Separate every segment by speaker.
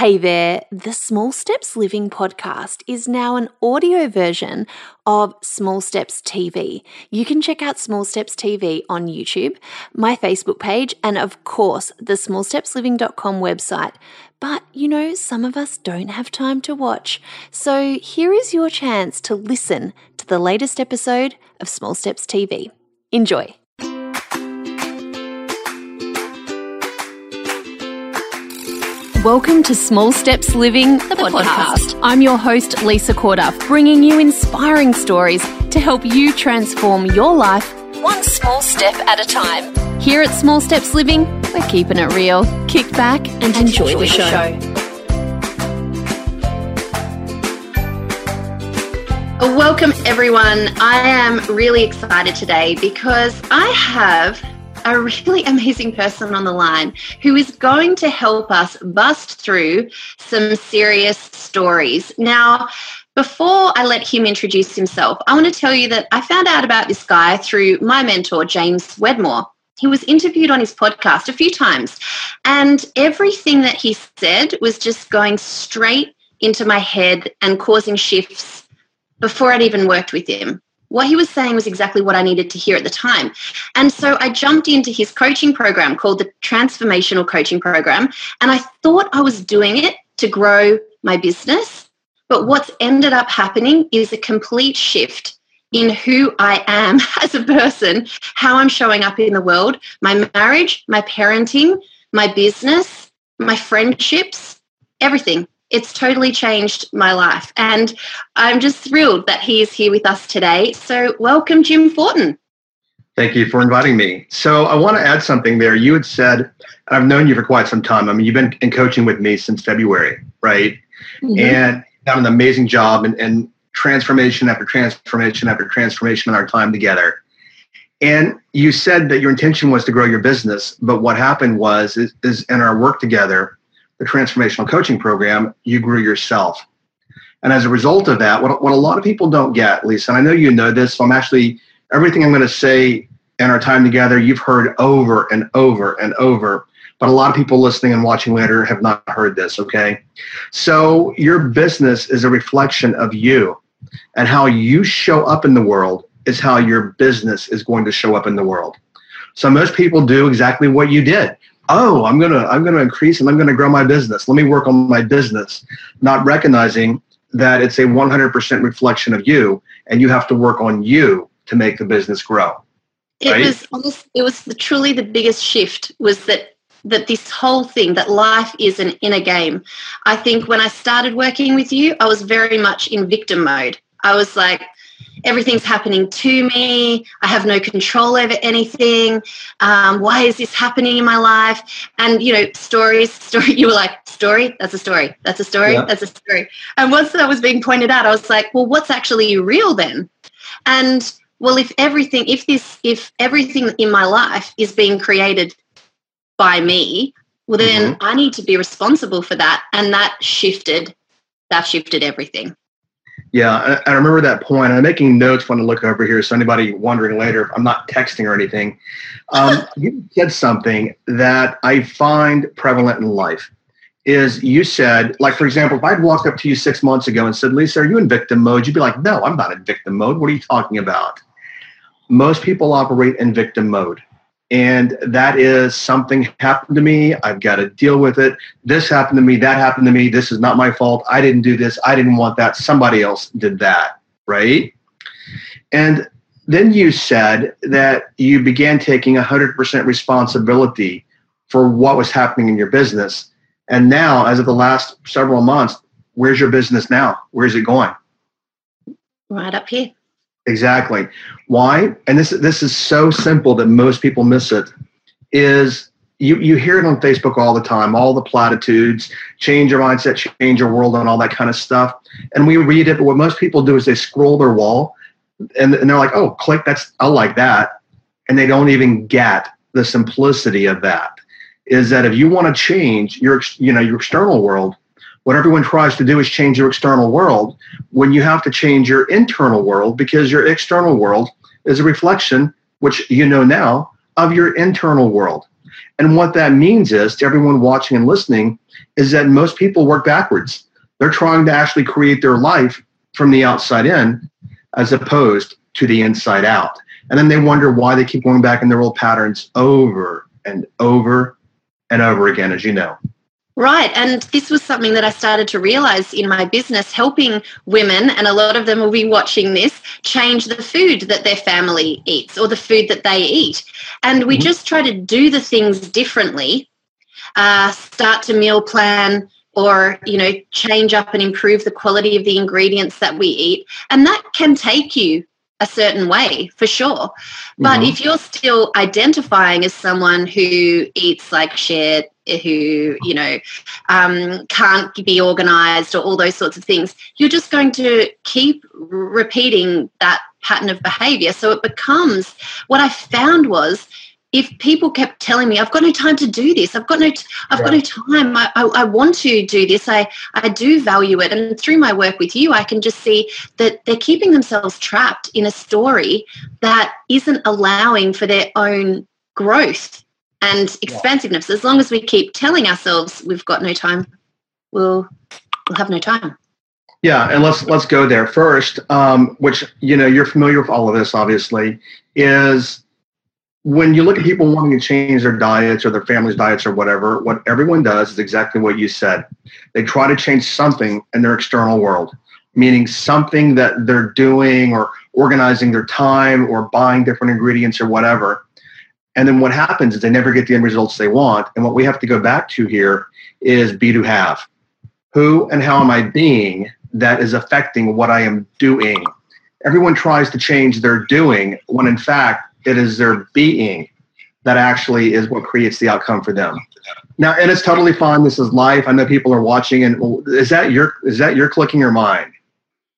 Speaker 1: Hey there, the Small Steps Living podcast is now an audio version of Small Steps TV. You can check out Small Steps TV on YouTube, my Facebook page, and of course, the smallstepsliving.com website. But you know, some of us don't have time to watch. So here is your chance to listen to the latest episode of Small Steps TV. Enjoy. Welcome to Small Steps Living, the, podcast. podcast. I'm your host, Lisa Corduff, bringing you inspiring stories to help you transform your life one small step at a time. Here at Small Steps Living, we're keeping it real. Kick back and, and enjoy, enjoy, the show. show.
Speaker 2: Welcome, everyone. I am really excited today because I have a really amazing person on the line who is going to help us bust through some serious stories. Now, before I let him introduce himself, I want to tell you that I found out about this guy through my mentor, James Wedmore. He was interviewed on his podcast a few times, and everything that he said was just going straight into my head and causing shifts before I'd even worked with him what he was saying was exactly what I needed to hear at the time. And so I jumped into his coaching program called the Transformational Coaching Program. And I thought I was doing it to grow my business. But what's ended up happening is a complete shift in who I am as a person, how I'm showing up in the world, my marriage, my parenting, my business, my friendships, everything it's totally changed my life. And I'm just thrilled that he is here with us today. So, welcome, Jim Fortin.
Speaker 3: Thank you for inviting me. So, I want to add something there. You had said, I've known you for quite some time. I mean, you've been in coaching with me since February, right? Mm-hmm. And done an amazing job and, and transformation after transformation after transformation in our time together. And you said that your intention was to grow your business, but what happened was is, is in our work together, the transformational coaching program, you grew yourself. And as a result of that, what, what a lot of people don't get, Lisa, and I know you know this, so I'm actually, everything I'm going to say in our time together, you've heard over and over and over. But a lot of people listening and watching later have not heard this, okay? So your business is a reflection of you. And how you show up in the world is how your business is going to show up in the world. So most people do exactly what you did oh i'm going to i'm going to increase and i'm going to grow my business. Let me work on my business. Not recognizing that it's a 100% reflection of you and you have to work on you to make the business grow
Speaker 2: it right? was almost, it was the, truly the biggest shift was that that this whole thing that life is an inner game. I think when i started working with you i was very much in victim mode. I was like everything's happening to me. I have no control over anything. Um, why is this happening in my life? And you know, stories, story. You were like, story. That's a story. That's a story. Yeah. That's a story. And once that was being pointed out, I was like, well, what's actually real then? And well, if everything, if this, if everything in my life is being created by me, well, then mm-hmm. I need to be responsible for that. And that shifted. That shifted everything.
Speaker 3: Yeah, I, remember that point. I'm making notes when I look over here. So anybody wondering later, I'm not texting or anything. Um, you said something that I find prevalent in life. Is you said, like for example, if I'd walked up to you six months ago and said, "Lisa, are you in victim mode?" You'd be like, "No, I'm not in victim mode. What are you talking about?" Most people operate in victim mode and that is something happened to me. I've got to deal with it. This happened to me. That happened to me. This is not my fault. I didn't do this. I didn't want that. Somebody else did that right? And then you said that you began taking 100% responsibility for what was happening in your business. And now as of the last several months where's your business now? Where's it going?
Speaker 2: Right up here
Speaker 3: Exactly. Why? And this this is so simple that most people miss it. Is you you hear it on Facebook all the time, all the platitudes, change your mindset, change your world, and all that kind of stuff. And we read it, but what most people do is they scroll their wall, and, and they're like, "Oh, click that's I like that," and they don't even get the simplicity of that. Is that if you want to change your you know your external world, what everyone tries to do is change your external world when you have to change your internal world because your external world is a reflection, which you know now, of your internal world. And what that means is to everyone watching and listening is that most people work backwards. They're trying to actually create their life from the outside in as opposed to the inside out. And then they wonder why they keep going back in their old patterns over and over and over again, as you know.
Speaker 2: Right. And this was something that I started to realize in my business, helping women, and a lot of them will be watching this, change the food that their family eats or the food that they eat. And we mm-hmm. just try to do the things differently, uh, start to meal plan or, you know, change up and improve the quality of the ingredients that we eat. And that can take you a certain way for sure. But mm-hmm. if you're still identifying as someone who eats like shit, who you know um, can't be organized or all those sorts of things you're just going to keep repeating that pattern of behavior. So it becomes what i found was if people kept telling me i've got no time to do this. I've got no t- i've got no time. I, I, I, want to do this. I i do value it. And through my work with you i can just see that they're keeping themselves trapped in a story that isn't allowing for their own growth and expansiveness. As long as we keep telling ourselves we've got no time, we'll we'll have no time.
Speaker 3: Yeah, and let's let's go there first. Um, which you know you're familiar with all of this, obviously, is when you look at people wanting to change their diets or their family's diets or whatever. What everyone does is exactly what you said. They try to change something in their external world, meaning something that they're doing or organizing their time or buying different ingredients or whatever and then what happens is they never get the end results they want. And what we have to go back to here is be to have. Who and how am I being that is affecting what I am doing? Everyone tries to change their doing when in fact it is their being that actually is what creates the outcome for them. Now, and it's totally fine. This is life. I know people are watching, and is that your is that your clicking your mind?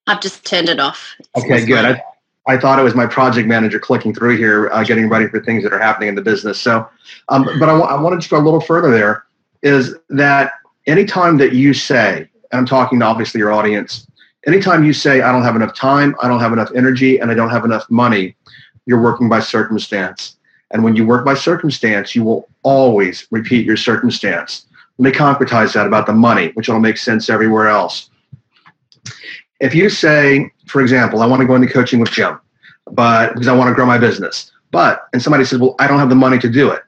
Speaker 2: I've just turned it off.
Speaker 3: okay, good. I, I thought it was my project manager clicking through here, uh, getting ready for things that are happening in the business. So, um, but I, w- I wanted to go a little further there is that anytime that you say, and I'm talking to obviously your audience, anytime you say, I don't have enough time, I don't have enough energy, and I don't have enough money, you're working by circumstance. And when you work by circumstance, you will always repeat your circumstance. Let me concretize that about the money, which will make sense everywhere else. If you say, for example, I want to go into coaching with Jim, but because I want to grow my business, but and somebody says, well, I don't have the money to do it.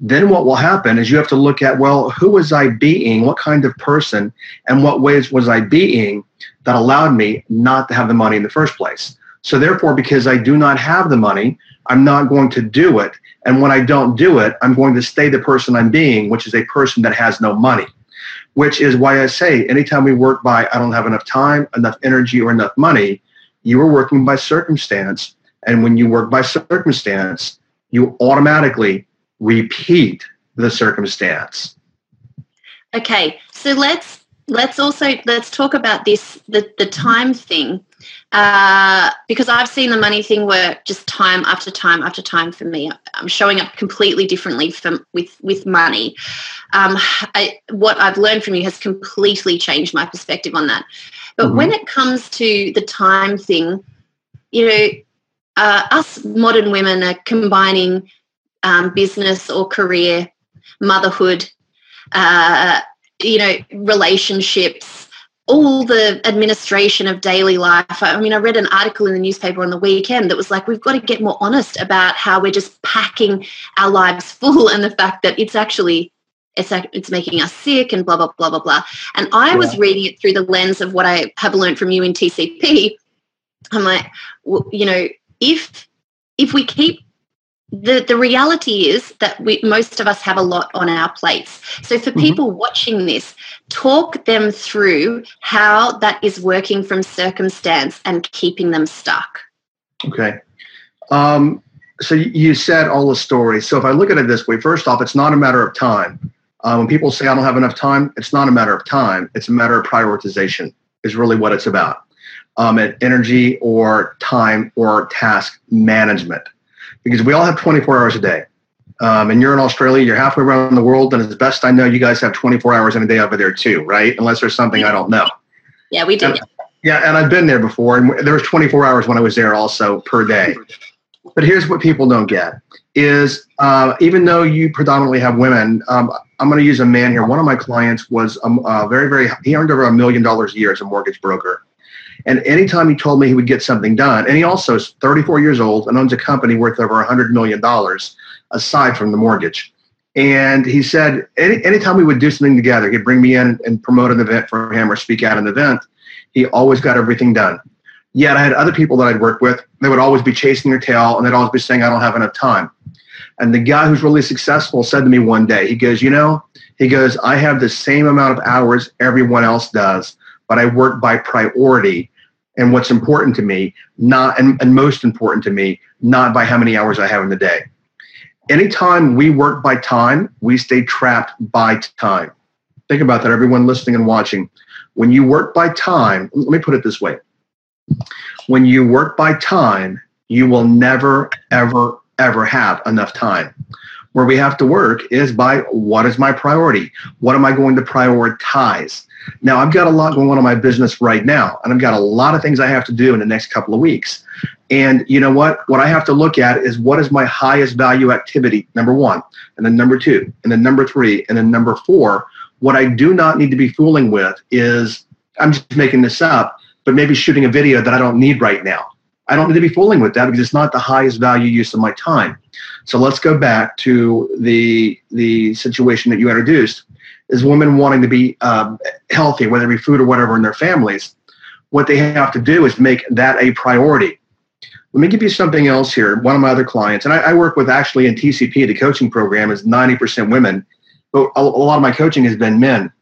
Speaker 3: Then what will happen is you have to look at, well, who was I being? What kind of person and what ways was I being that allowed me not to have the money in the first place? So therefore, because I do not have the money, I'm not going to do it. And when I don't do it, I'm going to stay the person I'm being, which is a person that has no money which is why I say anytime we work by I don't have enough time, enough energy, or enough money, you are working by circumstance. And when you work by circumstance, you automatically repeat the circumstance.
Speaker 2: Okay, so let's let's also let's talk about this the the time thing uh, because I've seen the money thing work just time after time after time for me. I'm showing up completely differently from with with money. Um, I, what I've learned from you has completely changed my perspective on that. But mm-hmm. when it comes to the time thing, you know, uh, us modern women are combining um, business or career, motherhood, uh, you know, relationships all the administration of daily life. I mean, I read an article in the newspaper on the weekend that was like, we've got to get more honest about how we're just packing our lives full and the fact that it's actually it's it's making us sick and blah blah blah blah blah. And I yeah. was reading it through the lens of what I have learned from you in TCP. I'm like, well, you know, if if we keep the, the reality is that we, most of us have a lot on our plates. So, for mm-hmm. people watching this, talk them through how that is working from circumstance and keeping them stuck.
Speaker 3: Okay. Um, so, you said all the stories. So, if I look at it this way, first off, it's not a matter of time. Uh, when people say I don't have enough time, it's not a matter of time, it's a matter of prioritization, is really what it's about. Um, and energy or time or task management because we all have 24 hours a day. Um, and you're in Australia, you're halfway around the world, and as best I know, you guys have 24 hours in a day over there too, right? Unless there's something I don't know.
Speaker 2: Yeah, we do.
Speaker 3: And, yeah, and I've been there before, and there was 24 hours when I was there also per day. But here's what people don't get is uh, even though you predominantly have women, um, I'm going to use a man here. One of my clients was um, uh, very, very, he earned over a million dollars a year as a mortgage broker. And anytime he told me he would get something done, and he also is 34 years old and owns a company worth over $100 million aside from the mortgage. And he said, any, anytime we would do something together, he'd bring me in and promote an event for him or speak at an event. He always got everything done. Yet I had other people that I'd work with, they would always be chasing their tail and they'd always be saying, I don't have enough time. And the guy who's really successful said to me one day, he goes, You know, he goes, I have the same amount of hours everyone else does, but I work by priority and what's important to me, not and, and most important to me, not by how many hours I have in the day. Anytime we work by time, we stay trapped by time. Think about that, everyone listening and watching. When you work by time, let me put it this way when you work by time, you will never, ever, ever have enough time. Where we have to work is by what is my priority? What am I going to prioritize? Now, I've got a lot going on in my business right now, and I've got a lot of things I have to do in the next couple of weeks. And you know what? What I have to look at is what is my highest value activity, number one, and then number two, and then number three, and then number four. What I do not need to be fooling with is I'm just making this up but maybe shooting a video that I don't need right now. I don't need to be fooling with that because it's not the highest value use of my time. So let's go back to the the situation that you introduced is women wanting to be um, healthy, whether it be food or whatever in their families. What they have to do is make that a priority. Let me give you something else here. One of my other clients, and I, I work with actually in TCP, the coaching program is 90% women, but a, a lot of my coaching has been men.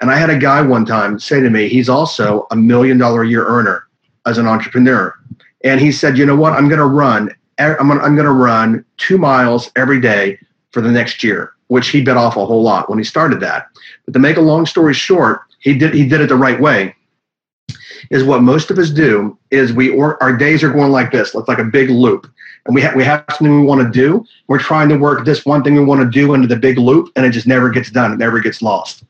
Speaker 3: And I had a guy one time say to me, he's also a million dollar a year earner as an entrepreneur. And he said, you know what? I'm going to run. I'm gonna, I'm gonna run two miles every day for the next year, which he bit off a whole lot when he started that. But to make a long story short, he did he did it the right way. Is what most of us do is we or our days are going like this, it's like a big loop, and we have we have something we want to do. We're trying to work this one thing we want to do into the big loop, and it just never gets done. It never gets lost.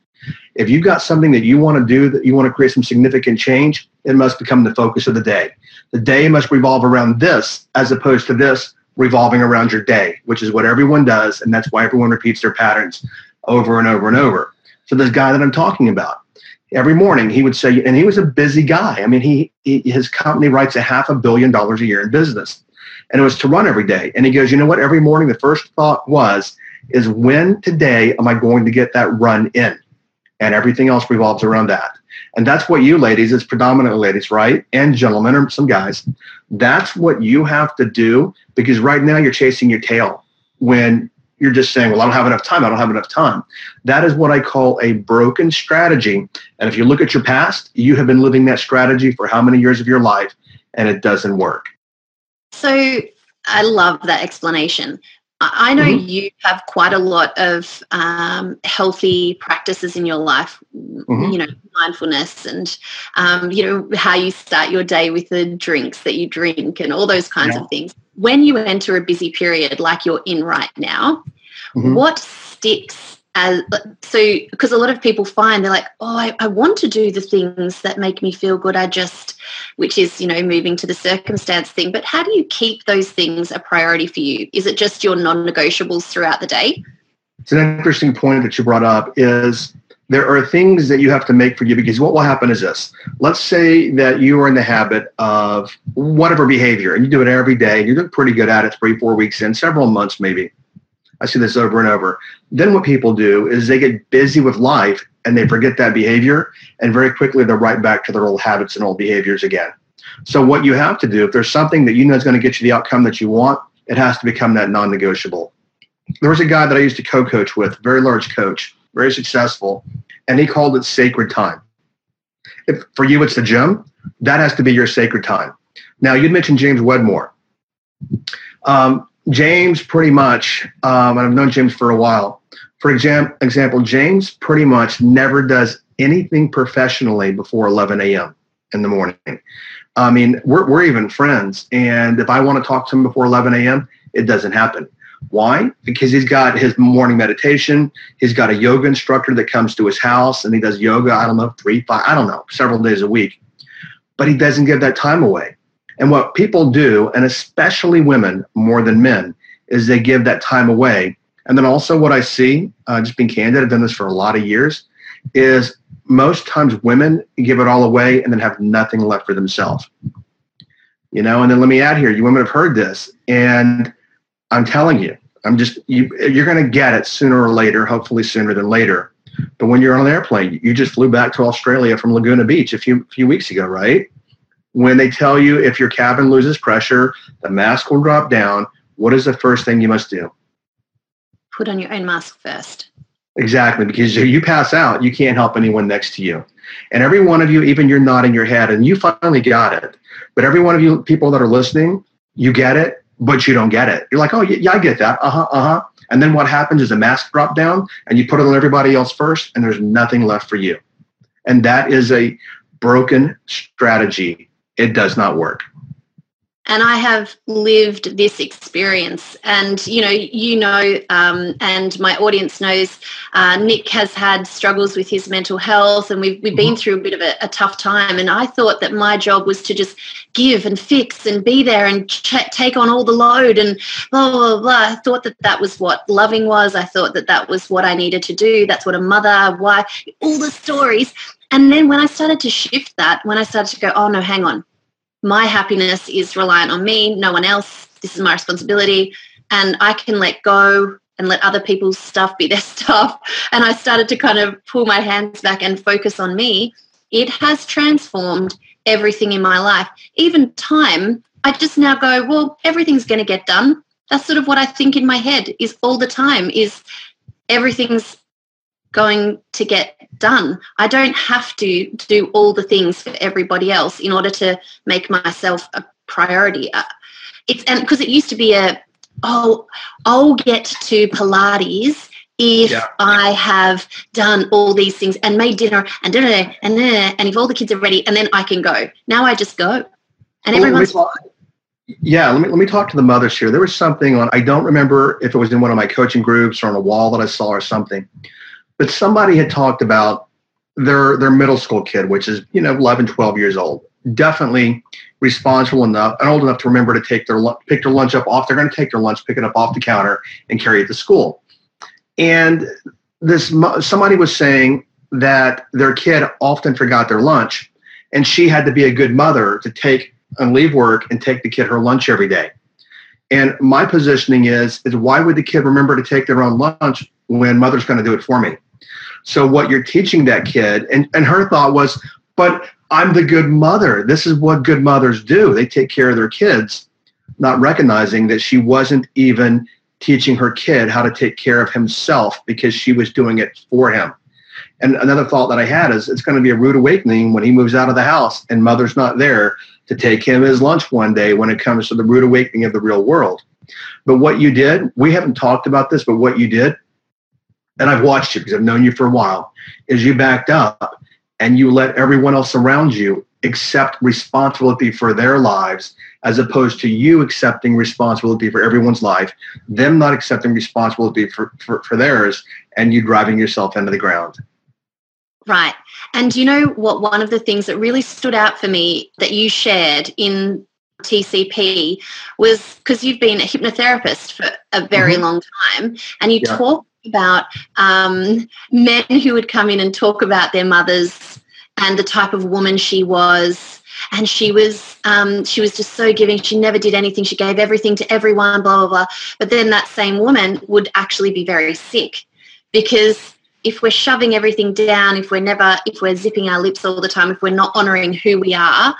Speaker 3: If you've got something that you want to do, that you want to create some significant change, it must become the focus of the day. The day must revolve around this as opposed to this revolving around your day, which is what everyone does. And that's why everyone repeats their patterns over and over and over. So, this guy that I'm talking about, every morning he would say, and he was a busy guy. I mean, he, he his company writes a half a billion dollars a year in business. And it was to run every day. And he goes, you know what? Every morning, the first thought was, is when today am I going to get that run in? And everything else revolves around that. And that's what you ladies, it's predominantly ladies, right? And gentlemen or some guys. That's what you have to do because right now you're chasing your tail when you're just saying, well, I don't have enough time. I don't have enough time. That is what I call a broken strategy. And if you look at your past, you have been living that strategy for how many years of your life and it doesn't work.
Speaker 2: So I love that explanation. I know mm-hmm. you have quite a lot of um, healthy practices in your life, mm-hmm. you know, mindfulness and, um, you know, how you start your day with the drinks that you drink and all those kinds yeah. of things. When you enter a busy period like you're in right now, mm-hmm. what sticks as so because a lot of people find they're like oh I, I, want to do the things that make me feel good i just which is you know moving to the circumstance thing. But how do you keep those things a priority for you? Is it just your non-negotiables throughout the day?
Speaker 3: It's an interesting point that you brought up is there are things that you have to make for you because what will happen is this. Let's say that you are in the habit of whatever behavior and you do it every day and you're doing pretty good at it three four weeks in several months maybe I see this over and over. Then what people do is they get busy with life and they forget that behavior, and very quickly they're right back to their old habits and old behaviors again. So what you have to do, if there's something that you know is going to get you the outcome that you want, it has to become that non-negotiable. There was a guy that I used to co-coach with, very large coach, very successful, and he called it sacred time. If for you it's the gym, that has to be your sacred time. Now you'd mentioned James Wedmore. Um, James pretty much, um, and I've known James for a while. For exam- example, James pretty much never does anything professionally before 11 a.m. in the morning. I mean, we're, we're even friends. And if I want to talk to him before 11 a.m., it doesn't happen. Why? Because he's got his morning meditation. He's got a yoga instructor that comes to his house and he does yoga, I don't know, three, five, I don't know, several days a week. But he doesn't give that time away. And what people do, and especially women more than men, is they give that time away. And then also, what I see, uh, just being candid, I've done this for a lot of years, is most times women give it all away and then have nothing left for themselves. You know, and then let me add here, you women have heard this, and I'm telling you, I'm just you you're going to get it sooner or later, hopefully sooner than later. But when you're on an airplane, you just flew back to Australia from Laguna Beach a few few weeks ago, right? When they tell you if your cabin loses pressure, the mask will drop down, what is the first thing you must do?
Speaker 2: Put on your own mask first.
Speaker 3: Exactly, because if you pass out, you can't help anyone next to you. And every one of you, even you're nodding your head, and you finally got it. But every one of you people that are listening, you get it, but you don't get it. You're like, oh, yeah, I get that. Uh huh, uh huh. And then what happens is a mask drop down, and you put it on everybody else first, and there's nothing left for you. And that is a broken strategy. It does not work
Speaker 2: and I have lived this experience. And you know, you know, um, and my audience knows. Uh, Nick has had struggles with his mental health, and we've we've been mm-hmm. through a bit of a, a, tough time. And I thought that my job was to just give and fix and be there and ch- take on all the load and blah blah blah. I thought that that was what loving was. I thought that that was what I needed to do. That's what a mother, wife, all the stories. And then when I started to shift that, when I started to go, oh no, hang on my happiness is reliant on me, no one else. This is my responsibility. And I can let go and let other people's stuff be their stuff. And I started to kind of pull my hands back and focus on me. It has transformed everything in my life. Even time, I just now go, well, everything's going to get done. That's sort of what I think in my head is all the time is everything's going to get done. I don't have to do all the things for everybody else in order to make myself a priority. Uh, it's and because it used to be a oh I'll get to Pilates if yeah. I have done all these things and made dinner and dinner and then and if all the kids are ready and then I can go. Now I just go, and everyone's. Well,
Speaker 3: yeah, let me let me talk to the mothers here. There was something on. I don't remember if it was in one of my coaching groups or on a wall that I saw or something but somebody had talked about their their middle school kid, which is you know 11, 12 years old, definitely responsible enough and old enough to remember to take their pick their lunch up off. They're going to take their lunch, pick it up off the counter, and carry it to school. And this somebody was saying that their kid often forgot their lunch, and she had to be a good mother to take and leave work and take the kid her lunch every day. And my positioning is is why would the kid remember to take their own lunch when mother's going to do it for me? So what you're teaching that kid, and, and her thought was, but I'm the good mother. This is what good mothers do. They take care of their kids, not recognizing that she wasn't even teaching her kid how to take care of himself because she was doing it for him. And another thought that I had is it's going to be a rude awakening when he moves out of the house and mother's not there to take him his lunch one day when it comes to the rude awakening of the real world. But what you did, we haven't talked about this, but what you did and I've watched you because I've known you for a while, is you backed up and you let everyone else around you accept responsibility for their lives as opposed to you accepting responsibility for everyone's life, them not accepting responsibility for, for, for theirs, and you driving yourself into the ground.
Speaker 2: Right. And you know what? One of the things that really stood out for me that you shared in TCP was because you've been a hypnotherapist for a very mm-hmm. long time and you yeah. talk about um, men who would come in and talk about their mothers and the type of woman she was. And she was um, she was just so giving. She never did anything. She gave everything to everyone blah blah blah. But then that same woman would actually be very sick because if we're shoving everything down if we're never if we're zipping our lips all the time if we're not honoring who we are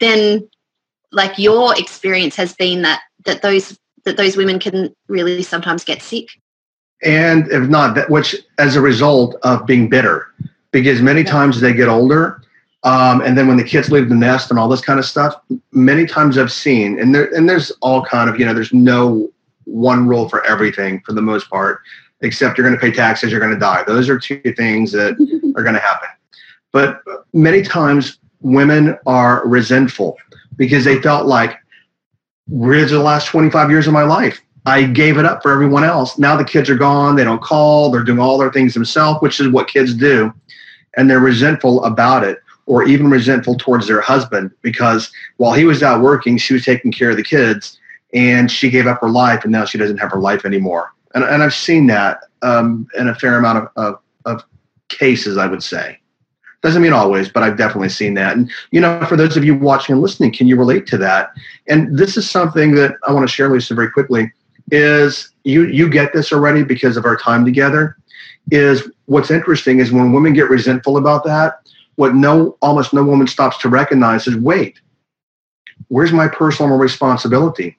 Speaker 2: then like your experience has been that that those that those women can really sometimes get sick
Speaker 3: and if not that which as a result of being bitter. Because many times they get older um, and then when the kids leave the nest and all this kind of stuff many times i've seen and there and there's all kind of you know there's no one rule for everything for the most part except you're going to pay taxes you're going to die. Those are two things that are going to happen. But many times women are resentful because they felt like where's the last 25 years of my life I gave it up for everyone else. Now the kids are gone. They don't call. They're doing all their things themselves, which is what kids do. And they're resentful about it. or even resentful towards their husband because while he was out working, she was taking care of the kids and she gave up her life and now she doesn't have her life anymore. And, and I've seen that um, in a fair amount of, of, of cases, I would say. Doesn't mean always, but I've definitely seen that. And, you know, for those of you watching and listening, can you relate to that? And this is something that I want to share, Lisa, very quickly is you, you get this already because of our time together is what's interesting is when women get resentful about that, what no almost no woman stops to recognize is wait, where's my personal responsibility?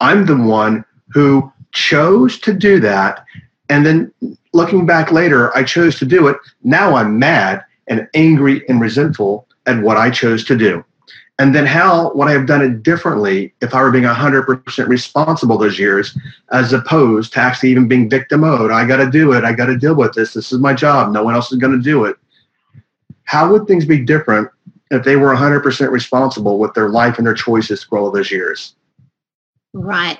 Speaker 3: I'm the one who chose to do that. And then looking back later, I chose to do it. Now I'm mad and angry and resentful at what I chose to do. And then how would I have done it differently if I were being 100% responsible those years, as opposed to actually even being victim mode? I got to do it. I got to deal with this. This is my job. No one else is going to do it. How would things be different if they were 100% responsible with their life and their choices for all those years?
Speaker 2: Right.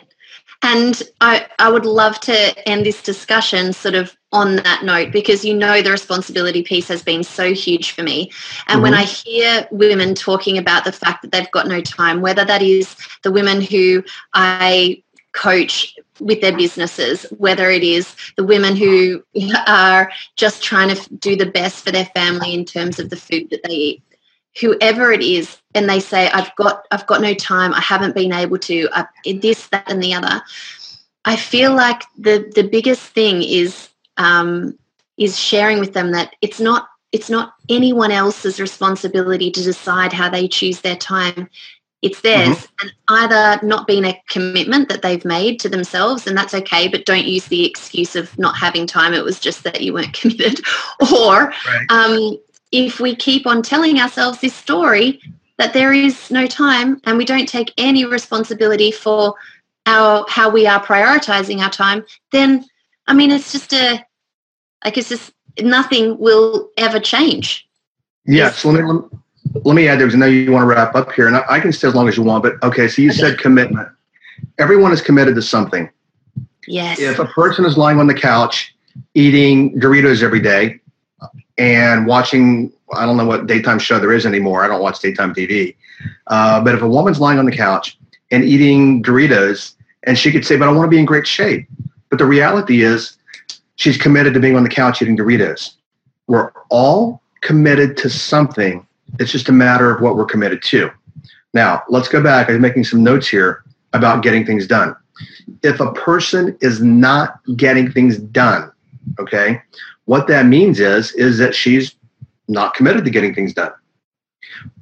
Speaker 2: And I, I would love to end this discussion sort of on that note because you know the responsibility piece has been so huge for me. And mm-hmm. when I hear women talking about the fact that they've got no time, whether that is the women who I coach with their businesses, whether it is the women who are just trying to do the best for their family in terms of the food that they eat, whoever it is and they say i've got i've got no time. I haven't been able to uh, this that and the other. I feel like the the biggest thing is um, is sharing with them that it's not it's not anyone else's responsibility to decide how they choose their time. It's theirs. Mm-hmm. and either not being a commitment that they've made to themselves and that's okay but don't use the excuse of not having time. It was just that you weren't committed. Or right. um, if we keep on telling ourselves this story that there is no time and we don't take any responsibility for our how we are prioritizing our time then i mean it's just a like it's just nothing will ever change.
Speaker 3: Yeah so let me let me add there because i know you want to wrap up here and I, I, can stay as long as you want but okay so you okay. said commitment. Everyone is committed to something.
Speaker 2: Yes.
Speaker 3: If a person is lying on the couch eating doritos every day and watching I don't know what daytime show there is anymore. I don't watch daytime TV. Uh, but if a woman's lying on the couch and eating Doritos, and she could say, "But I want to be in great shape," but the reality is, she's committed to being on the couch eating Doritos. We're all committed to something. It's just a matter of what we're committed to. Now, let's go back. I'm making some notes here about getting things done. If a person is not getting things done, okay, what that means is is that she's not committed to getting things done.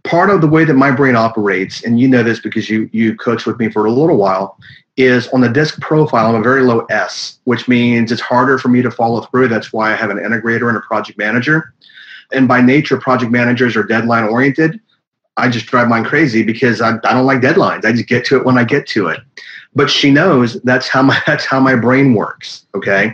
Speaker 3: Part of the way that my brain operates, and you know this because you you coached with me for a little while, is on the disc profile. I'm a very low S, which means it's harder for me to follow through. That's why I have an integrator and a project manager. And by nature, project managers are deadline oriented. I just drive mine crazy because I, I don't like deadlines. I just get to it when I get to it. But she knows that's how my that's how my brain works. Okay.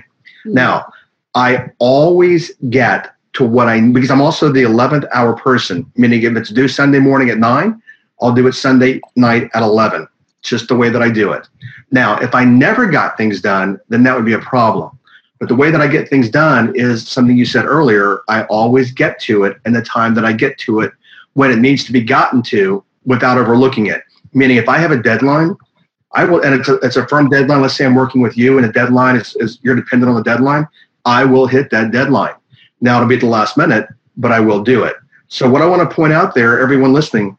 Speaker 3: Mm-hmm. Now I always get to what I because I'm also the 11th hour person. Meaning, if it's due Sunday morning at nine, I'll do it Sunday night at 11. It's just the way that I do it. Now, if I never got things done, then that would be a problem. But the way that I get things done is something you said earlier. I always get to it in the time that I get to it when it needs to be gotten to without overlooking it. Meaning, if I have a deadline, I will, and it's a, it's a firm deadline. Let's say I'm working with you, and a deadline is, is you're dependent on the deadline. I will hit that deadline. Now it'll be at the last minute, but I will do it. So what I want to point out there, everyone listening,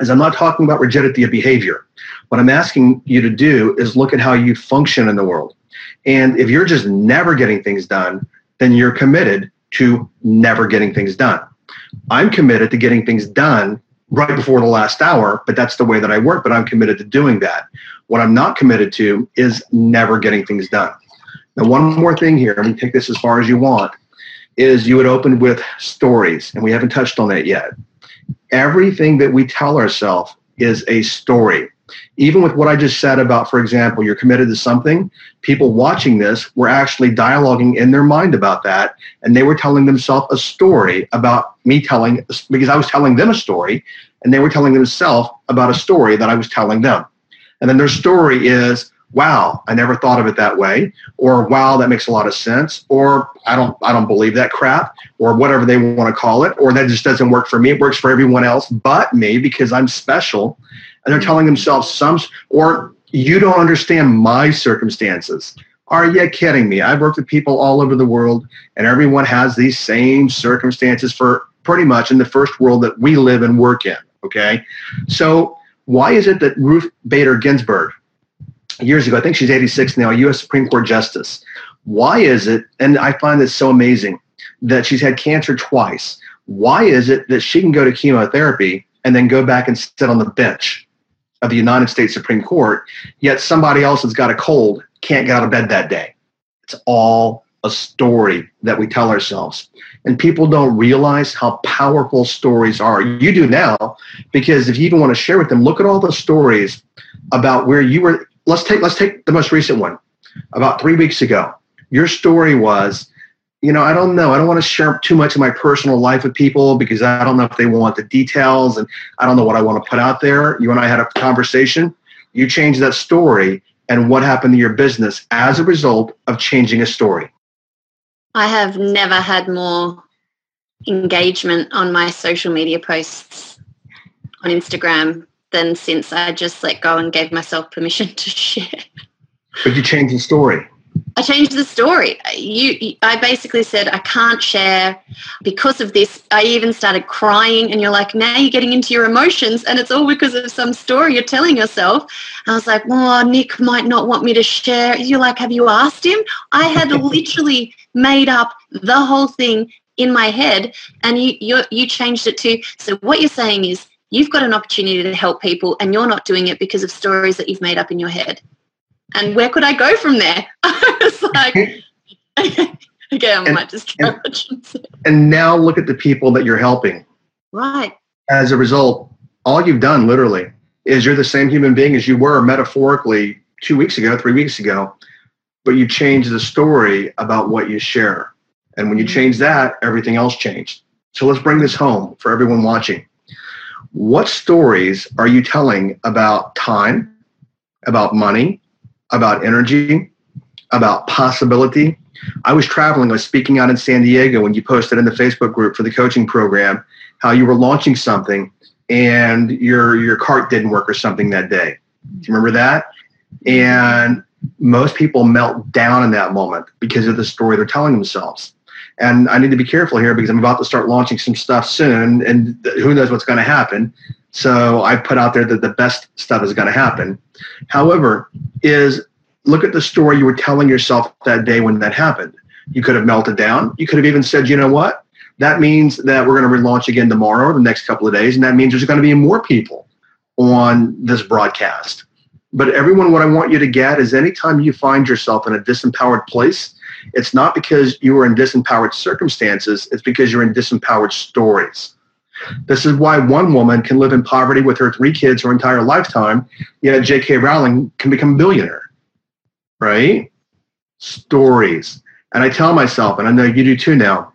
Speaker 3: is I'm not talking about rigidity of behavior. What I'm asking you to do is look at how you function in the world. And if you're just never getting things done, then you're committed to never getting things done. I'm committed to getting things done right before the last hour, but that's the way that I work, but I'm committed to doing that. What I'm not committed to is never getting things done. Now, one more thing here, to take this as far as you want, is you would open with stories, and we haven't touched on that yet. Everything that we tell ourselves is a story. Even with what I just said about, for example, you're committed to something, people watching this were actually dialoguing in their mind about that, and they were telling themselves a story about me telling, because I was telling them a story, and they were telling themselves about a story that I was telling them. And then their story is, wow, I never thought of it that way, or wow, that makes a lot of sense, or I don't I don't believe that crap, or whatever they want to call it, or that just doesn't work for me. It works for everyone else but me because I'm special. And they're mm. telling themselves some or you don't understand my circumstances. Are you kidding me? I've worked with people all over the world, and everyone has these same circumstances for pretty much in the first world that we live and work in. Okay. So, why is it that Ruth Bader Ginsburg, years ago, I think she's 86 now, U.S. Supreme Court Justice. Why is it, and I find this so amazing, that she's had cancer twice? Why is it that she can go to chemotherapy and then go back and sit on the bench of the United States Supreme Court, yet somebody else has got a cold, can't get out of bed that day? It's all a story that we tell ourselves. And people don't realize how powerful stories are. You do now, because if you even want to share with them, look at all the stories about where you were let's take let's take the most recent one. About three weeks ago, your story was, you know, I don't know, I don't want to share too much of my personal life with people because I don't know if they want the details, and I don't know what I want to put out there. You and I had a conversation. You changed that story, and what happened to your business as a result of changing a story?
Speaker 2: I have never had more engagement on my social media posts on Instagram than since I just let go and gave myself permission to share.
Speaker 3: But you changed the story.
Speaker 2: I changed the story. You, I basically said I can't share because of this. I even started crying, and you're like, now you're getting into your emotions, and it's all because of some story you're telling yourself. I was like, well, Nick might not want me to share. You're like, have you asked him? I had literally made up the whole thing in my head, and you you you changed it to. So what you're saying is you've got an opportunity to help people and you're not doing it because of stories that you've made up in your head. And where could I go from there? I was like, okay, I might just
Speaker 3: and, and now look at the people that you're helping.
Speaker 2: Right.
Speaker 3: As a result, all you've done literally is you're the same human being as you were metaphorically two weeks ago, three weeks ago, but you changed the story about what you share. And when you mm-hmm. change that, everything else changed. So let's bring this home for everyone watching. What stories are you telling about time, about money, about energy, about possibility? I was traveling, I was speaking out in San Diego when you posted in the Facebook group for the coaching program how you were launching something and your your cart didn't work or something that day. Do you remember that? And most people melt down in that moment because of the story they're telling themselves and I need to be careful here because I'm about to start launching some stuff soon, and who knows what's going to happen. So I put out there that the best stuff is going to happen. However, is look at the story you were telling yourself that day when that happened. You could have melted down. You could have even said, you know what? That means that we're going to relaunch again tomorrow or the next couple of days, and that means there's going to be more people on this broadcast. But everyone, what I want you to get is anytime you find yourself in a disempowered place, it's not because you are in disempowered circumstances, it's because you're in disempowered stories. This is why one woman can live in poverty with her three kids her entire lifetime, yet J.K. Rowling can become a billionaire. Right? Stories. And I tell myself, and I know you do too now,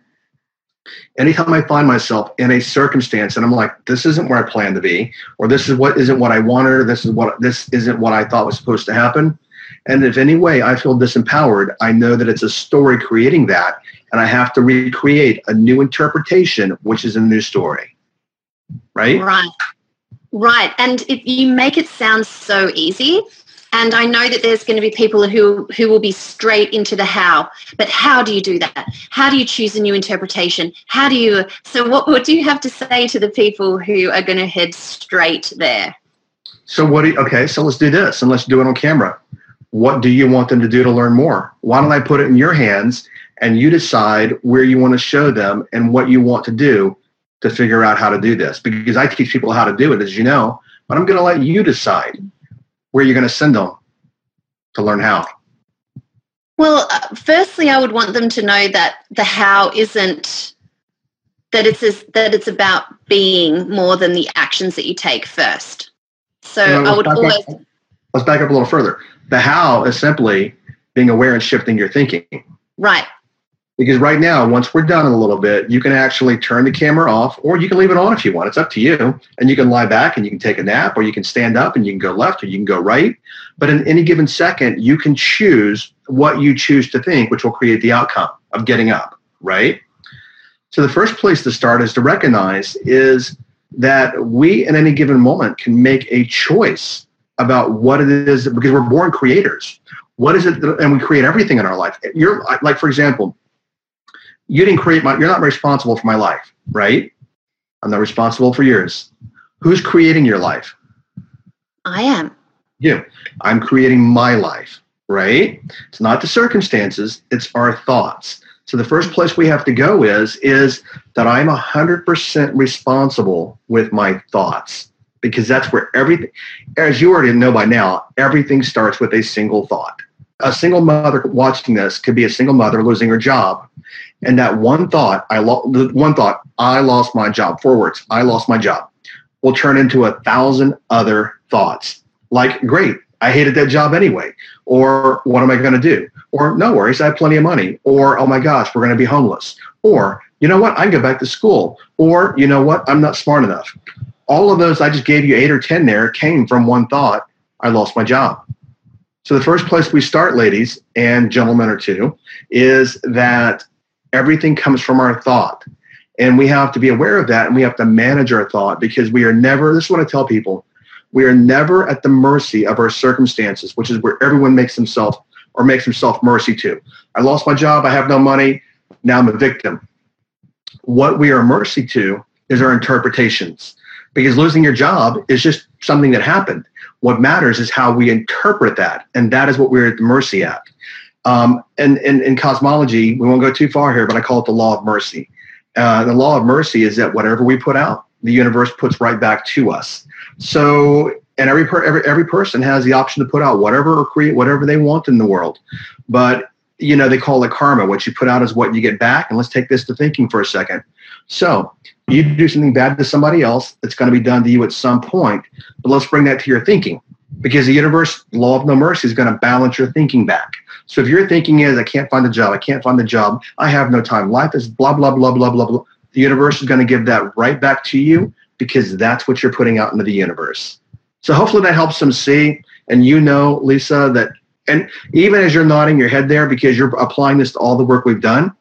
Speaker 3: anytime I find myself in a circumstance and I'm like, this isn't where I plan to be, or this is what isn't what I wanted, or this is what this isn't what I thought was supposed to happen, and if any way I feel disempowered, I know that it's a story creating that, and I have to recreate a new interpretation, which is a new story. Right?
Speaker 2: Right. Right. And if you make it sound so easy, and I know that there's going to be people who who will be straight into the how. But how do you do that? How do you choose a new interpretation? How do you? So what what do you have to say to the people who are going to head straight there?
Speaker 3: So what? Do you, okay, so let's do this, and let's do it on camera. What do you want them to do to learn more? Why don't I put it in your hands and you decide where you want to show them and what you want to do to figure out how to do this? Because I teach people how to do it, as you know, but I'm going to let you decide where you're going to send them to learn how.
Speaker 2: Well, uh, firstly, I would want them to know that the how isn't that it's that it's about being more than the actions that you take first. So I would always.
Speaker 3: Let's back up a little further. The how is simply being aware and shifting your thinking.
Speaker 2: Right.
Speaker 3: Because right now, once we're done in a little bit, you can actually turn the camera off or you can leave it on if you want. It's up to you. And you can lie back and you can take a nap or you can stand up and you can go left or you can go right. But in any given second, you can choose what you choose to think, which will create the outcome of getting up, right? So the first place to start is to recognize is that we in any given moment can make a choice about what it is because we're born creators. What is it that, and we create everything in our life. You're like for example, you didn't create my you're not responsible for my life, right? I'm not responsible for yours. Who's creating your life?
Speaker 2: I am.
Speaker 3: You. I'm creating my life, right? It's not the circumstances, it's our thoughts. So the first place we have to go is is that I'm 100% responsible with my thoughts because that's where everything as you already know by now, everything starts with a single thought. A single mother watching this could be a single mother losing her job and that one thought, I lost one thought, I lost my job. Four words, I lost my job, will turn into a thousand other thoughts. Like, great, I hated that job anyway. Or what am I going to do? Or no worries, I have plenty of money. Or oh my gosh, we're going to be homeless. Or you know what, I can go back to school. Or you know what, I'm not smart enough. All of those I just gave you eight or ten there came from one thought. I lost my job. So the first place we start, ladies and gentlemen or two, is that Everything comes from our thought. And we have to be aware of that and we have to manage our thought because we are never, this is what I tell people, we are never at the mercy of our circumstances, which is where everyone makes themselves or makes himself mercy to. I lost my job, I have no money, now I'm a victim. What we are mercy to is our interpretations because losing your job is just something that happened. What matters is how we interpret that, and that is what we're at the mercy at. Um, and, in cosmology, we won't go too far here, but I call it the law of mercy. Uh, the law of mercy is that whatever we put out, the universe puts right back to us. So, and every per, every every person has the option to put out whatever or create whatever they want in the world. But you know, they call it karma. What you put out is what you get back. And let's take this to thinking for a second. So, you do something bad to somebody else, it's going to be done to you at some point. But let's bring that to your thinking because the universe law of no mercy is going to balance your thinking back. So if your thinking is, I can't find a job, I can't find a job, I have no time, life is blah, blah, blah, blah, blah, blah, the universe is going to give that right back to you because that's what you're putting out into the universe. So hopefully that helps them see. And you know, Lisa, that, and even as you're nodding your head there because you're applying this to all the work we've done,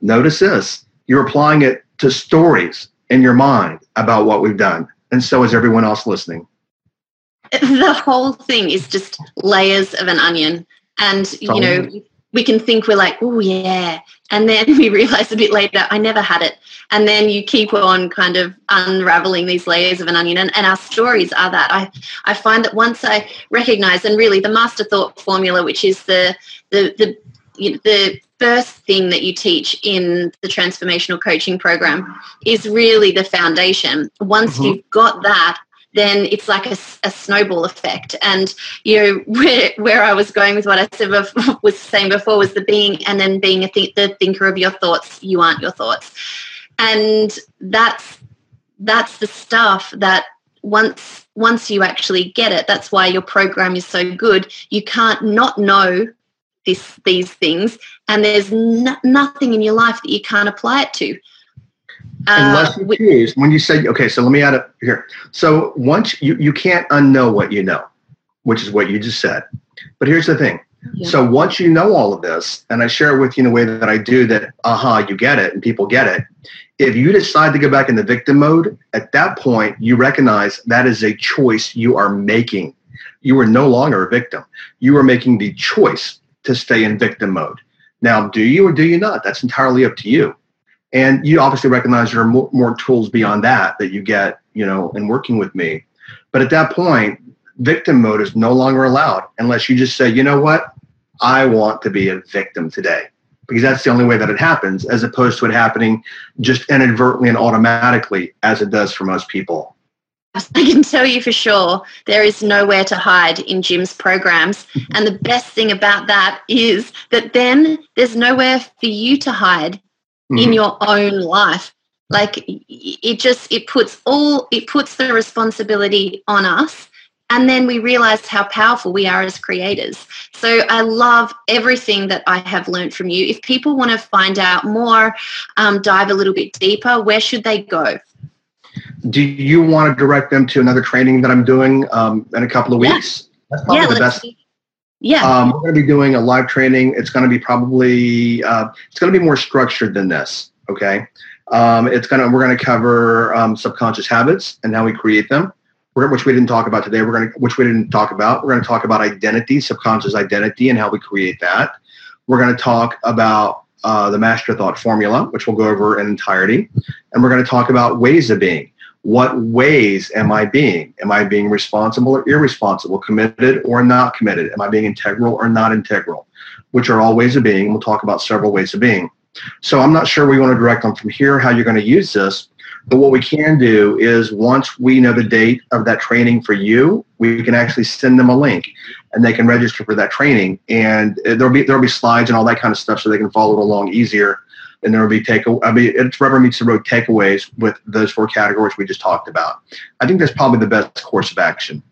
Speaker 3: notice this you're applying it to stories in your mind about what we've done. And so is everyone else listening.
Speaker 2: The whole thing is just layers of an onion. And, you know, we can think we're like, oh, yeah. And then we realize a bit later, I never had it. And then you keep on kind of unraveling these layers of an onion. And, and our stories are that. I, I find that once I recognize, and really the master thought formula, which is the, the, the, you know, the first thing that you teach in the transformational coaching program is really the foundation. Once mm-hmm. you've got that, then it's like a, a, snowball effect. And you know where, where I was going with what I said before, was saying before was the being and then being a th- the thinker of your thoughts. You aren't your thoughts, and that's that's the stuff that once once you actually get it, that's why your program is so good. You can't not know this these things, and there's nothing in your life that you can't apply it to
Speaker 3: Unless uh, you choose, when you say, okay, so let me add it here. So once you, you can't unknow what you know, which is what you just said. But here's the thing. Yeah. So once you know all of this, and I share it with you in a way that I do that, aha, uh-huh, you get it, and people get it. If you decide to go back in the victim mode, at that point, you recognize that is a choice you are making. You are no longer a victim. You are making the choice to stay in victim mode. Now, do you or do you not? That's entirely up to you. And you obviously recognize there are more, more tools beyond that that you get, you know, in working with me. But at that point, victim mode is no longer allowed unless you just say, you know what, I want to be a victim today. Because that's the only way that it happens, as opposed to it happening just inadvertently and automatically, as it does for most people.
Speaker 2: I can tell you for sure there is nowhere to hide in Jim's programs. and the best thing about that is that then there's nowhere for you to hide mm-hmm. in your own life. Like it just it puts all it puts the responsibility on us. And then we realize how powerful we are as creators. So i love everything that i have learned from you. If people want to find out more um, dive a little bit deeper where should they go
Speaker 3: do you want to direct them to another training that i'm doing um, in a couple of weeks
Speaker 2: yeah. that's probably yeah, the best Yeah.
Speaker 3: Um, we're going to be doing a live training. It's going to be probably uh, it's going to be more structured than this. Okay. Um, it's gonna we're going to cover um, subconscious habits and how we create them. Which we didn't talk about today. We're going to which we didn't talk about. We're going to talk about identity, subconscious identity, and how we create that. We're going to talk about uh, the master thought formula, which we'll go over in entirety, and we're going to talk about ways of being what ways am I being? Am I being responsible or irresponsible, committed or not committed? Am I being integral or not integral? Which are all ways of being. We'll talk about several ways of being. So I'm not sure we want to direct them from here how you're going to use this. But what we can do is once we know the date of that training for you, we can actually send them a link and they can register for that training. And there'll be there'll be slides and all that kind of stuff so they can follow it along easier and there will be take. I mean, it's rubber meets the road takeaways with those four categories we just talked about. I think that's probably the best course of action.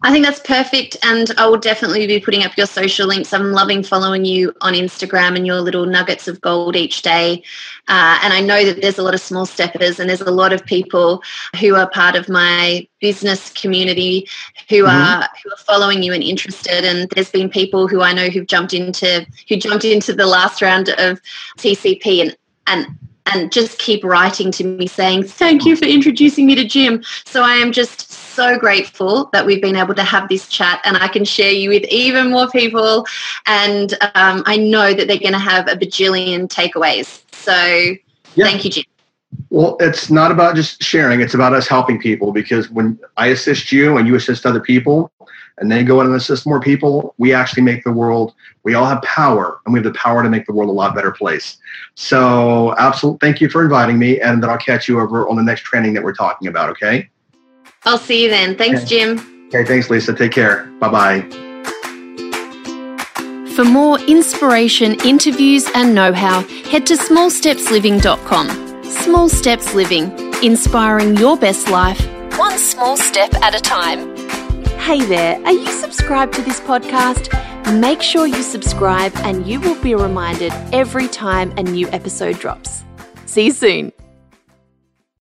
Speaker 2: I think that's perfect. And I will definitely be putting up your social links. I'm loving following you on Instagram and your little nuggets of gold each day. Uh, and I know that there's a lot of small steppers and there's a lot of people who are part of my business community who mm-hmm. are who are following you and interested. And there's been people who I know who've jumped into who jumped into the last round of TCP and and and just keep writing to me saying, Thank you for introducing me to Jim. So I am just so grateful that we've been able to have this chat and I can share you with even more people. And um, I know that they're going to have a bajillion takeaways. So yeah. thank you, Jim.
Speaker 3: Well, it's not about just sharing, it's about us helping people because when I assist you and you assist other people, and then go in and assist more people, we actually make the world, we all have power and we have the power to make the world a lot better place. So, absolutely, thank you for inviting me. And then I'll catch you over on the next training that we're talking about, okay?
Speaker 2: I'll see you then. Thanks, okay. Jim.
Speaker 3: Okay, thanks, Lisa. Take care. Bye bye.
Speaker 1: For more inspiration, interviews, and know how, head to smallstepsliving.com. Small Steps Living, inspiring your best life, one small step at a time. Hey there, are you subscribed to this podcast? Make sure you subscribe and you will be reminded every time a new episode drops. See you soon.